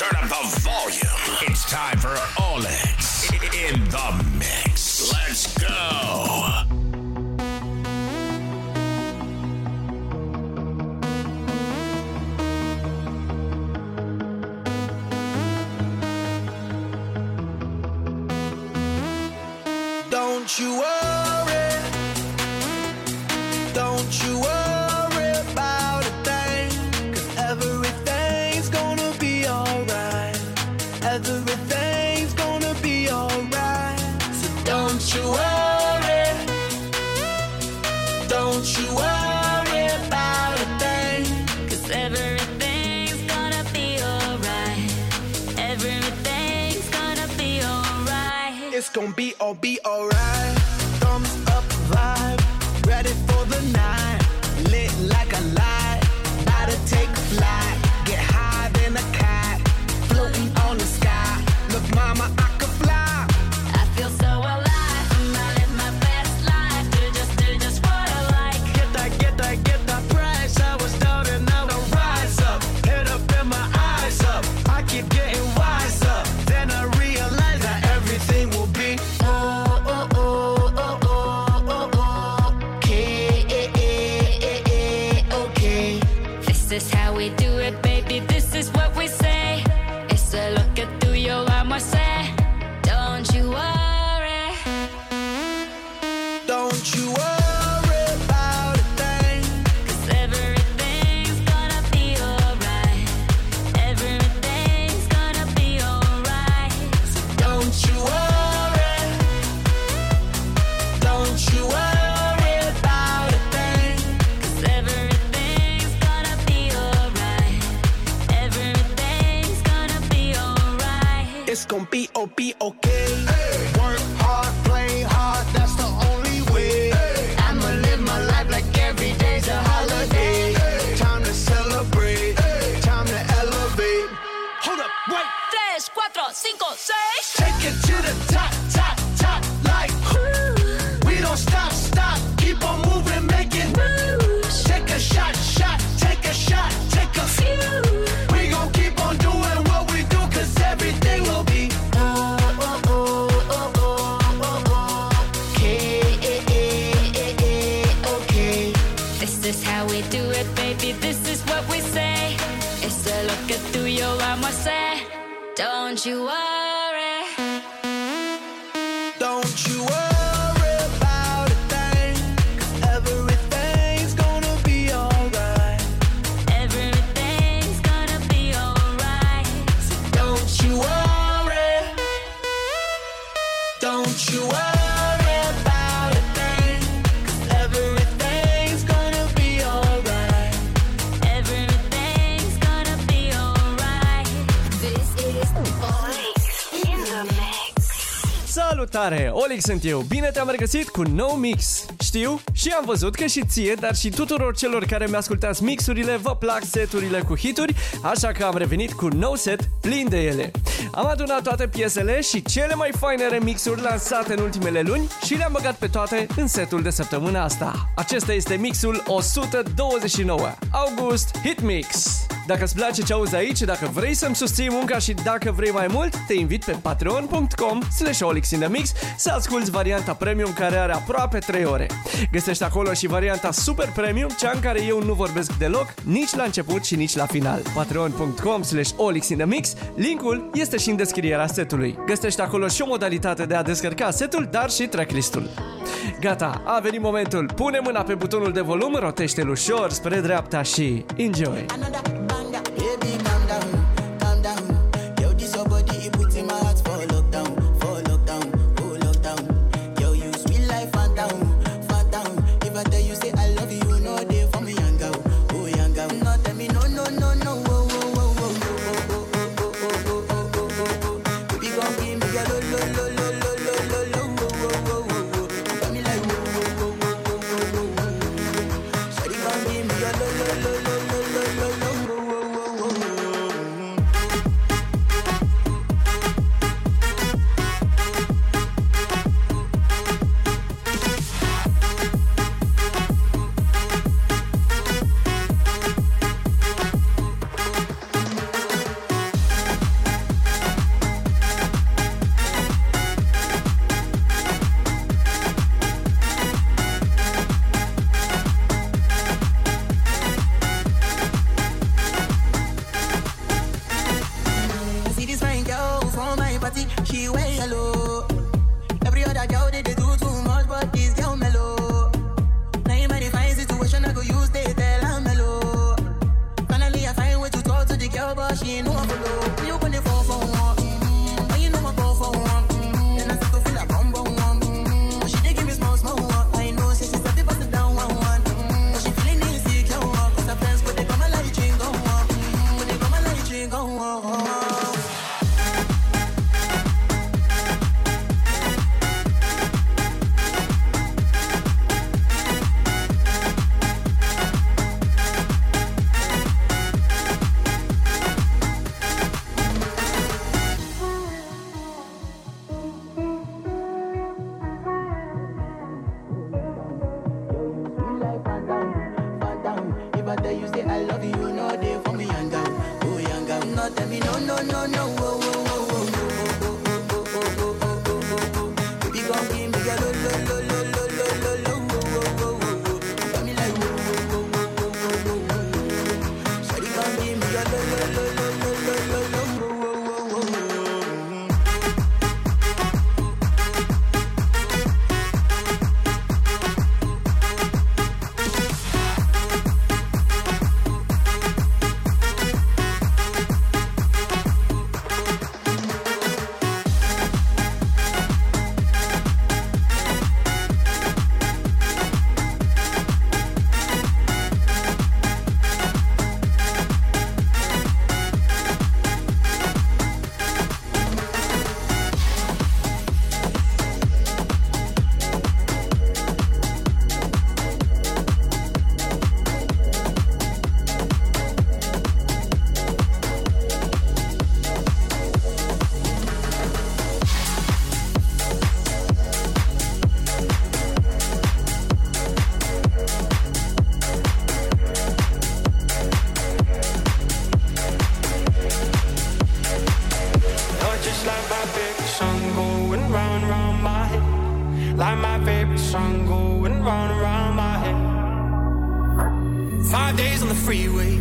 turn up the volume. It's time for Olex in the mix. Let's go. Don't you worry. gon' be alright. you up. Olic sunt eu. Bine te-am regăsit cu nou mix. Știu și am văzut că și ție, dar și tuturor celor care mi-ascultați mixurile, vă plac seturile cu hituri, așa că am revenit cu nou set plin de ele. Am adunat toate piesele și cele mai faine remixuri lansate în ultimele luni și le-am băgat pe toate în setul de săptămâna asta. Acesta este mixul 129. August Hit Mix. Dacă îți place ce auzi aici, dacă vrei să-mi susții munca și dacă vrei mai mult, te invit pe patreon.com slash olixindemix să asculti varianta premium care are aproape 3 ore. Găsești acolo și varianta super premium, cea în care eu nu vorbesc deloc, nici la început și nici la final. patreon.com slash olixindemix, linkul este și în descrierea setului. Găsești acolo și o modalitate de a descărca setul, dar și tracklistul. Gata, a venit momentul. Pune mâna pe butonul de volum, rotește-l ușor spre dreapta și enjoy! Another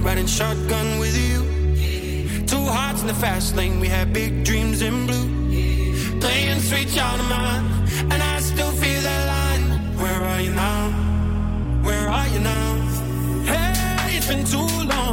riding shotgun with you. Two hearts in the fast lane, we had big dreams in blue. Playing sweet child of mine, and I still feel that line. Where are you now? Where are you now? Hey, it's been too long.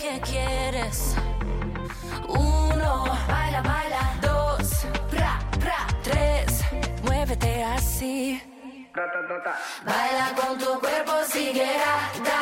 que quieres. Uno, baila, baila. Dos, pra, pra. Tres, muévete así. Baila con tu cuerpo, sigue, da.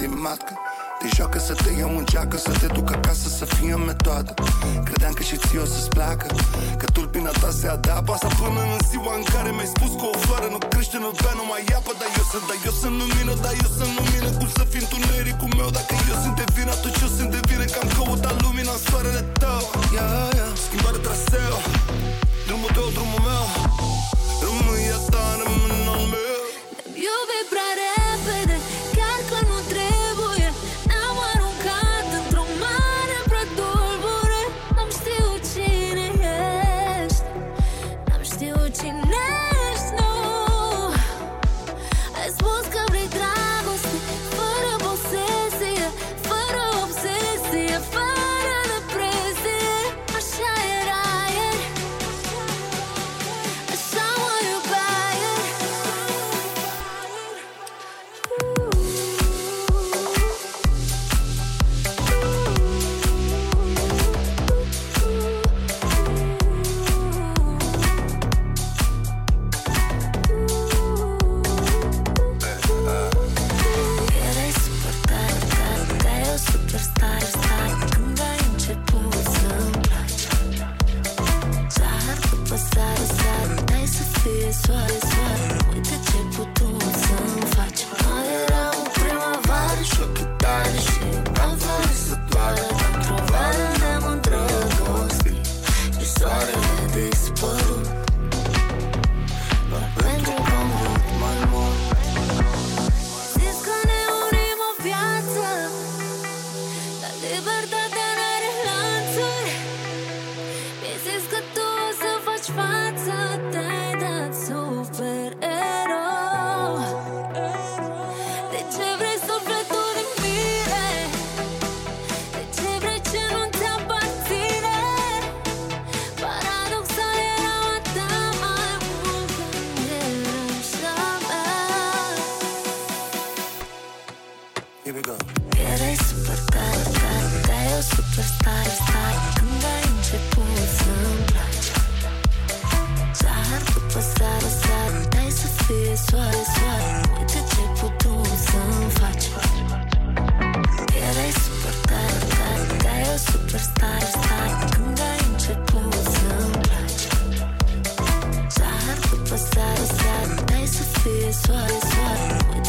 de matcă Te joacă să te iau în geacă Să te duc acasă să fie o metodă. Credeam că și ție o să-ți placă Că tulpina ta se adapă Asta până în ziua în care mi-ai spus că o floare Nu crește, nu bea, nu mai apă Dar eu sunt, dar eu sunt lumină, dar eu sunt lumină. Cum să fiu întunericul meu Dacă eu sunt de vină, atunci eu sunt de vină Că am căutat lumina în soarele tău. Yeah, yeah. Schimbare traseu. Drumul tău, drumul meu. Rămâi ta, rămâi să stai, Când ai început să placi Zahăr după seară, seară Dai să fie soare, soare. Uite ce să-mi faci. Erai super tare, tare Dar superstar, star Când ai început să placi Zahăr după seară, seară Dai să fie soare, soare.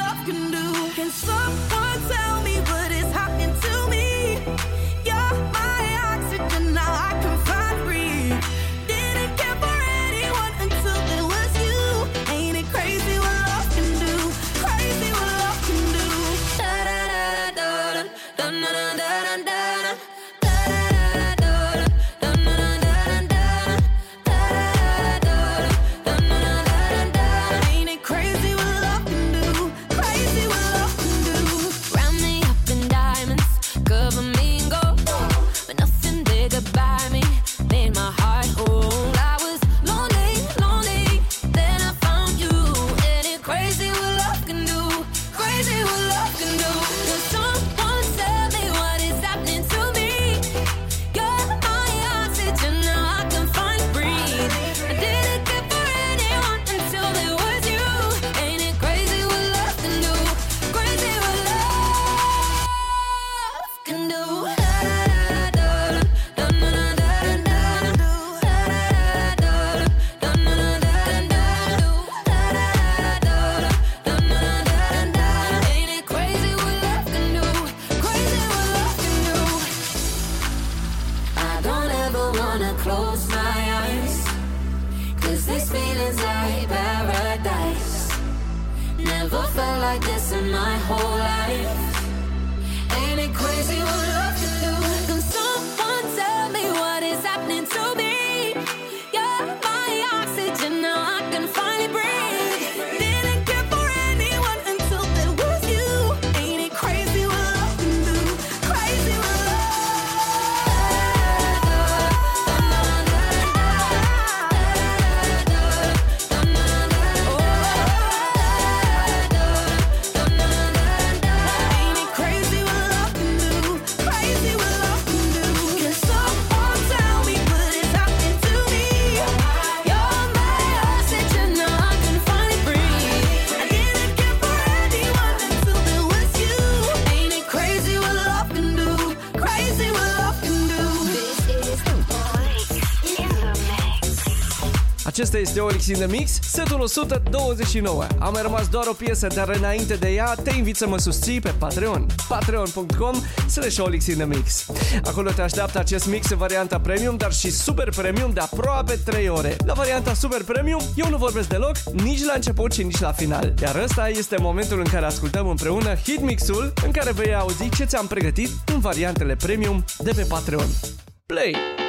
love can do. Can someone tell? paradise. Never felt like this in my whole life. Ain't it crazy what love? Acesta este Olix in the Mix, setul 129. Am mai rămas doar o piesă, dar înainte de ea te invit să mă susții pe Patreon. patreon.com slash Olix in the Mix. Acolo te așteaptă acest mix în varianta premium, dar și super premium de aproape 3 ore. La varianta super premium, eu nu vorbesc deloc, nici la început și nici la final. Iar ăsta este momentul în care ascultăm împreună hit mixul în care vei auzi ce ți-am pregătit în variantele premium de pe Patreon. Play!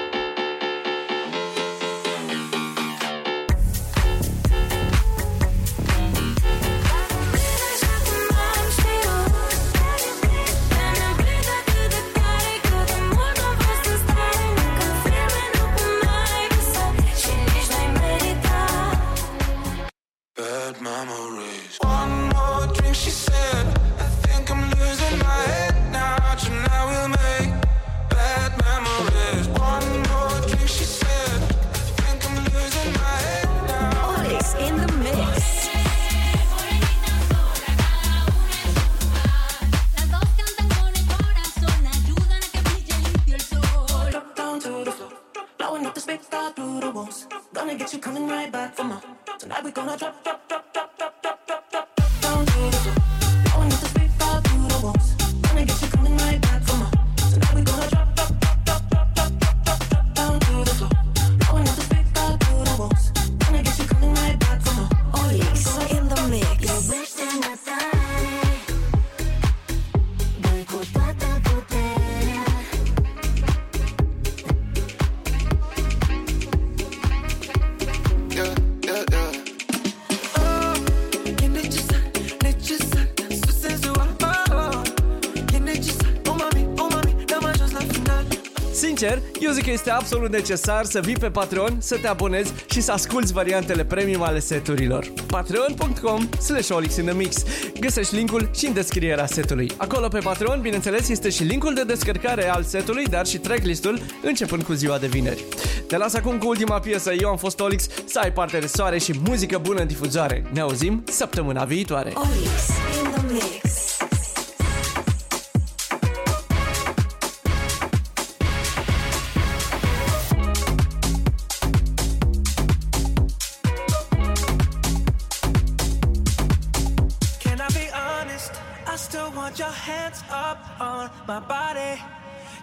Zic că este absolut necesar să vii pe Patreon, să te abonezi și să asculti variantele premium ale seturilor. patreon.com slash Olix in the Mix Găsești linkul și în descrierea setului. Acolo pe Patreon, bineînțeles, este și linkul de descărcare al setului, dar și tracklistul, începând cu ziua de vineri. Te las acum cu ultima piesă, eu am fost Olix, să ai parte de soare și muzică bună în difuzare. Ne auzim săptămâna viitoare. Olix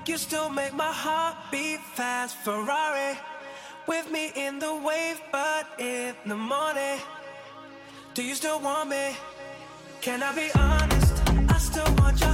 You still make my heart beat fast. Ferrari with me in the wave, but in the morning. Do you still want me? Can I be honest? I still want your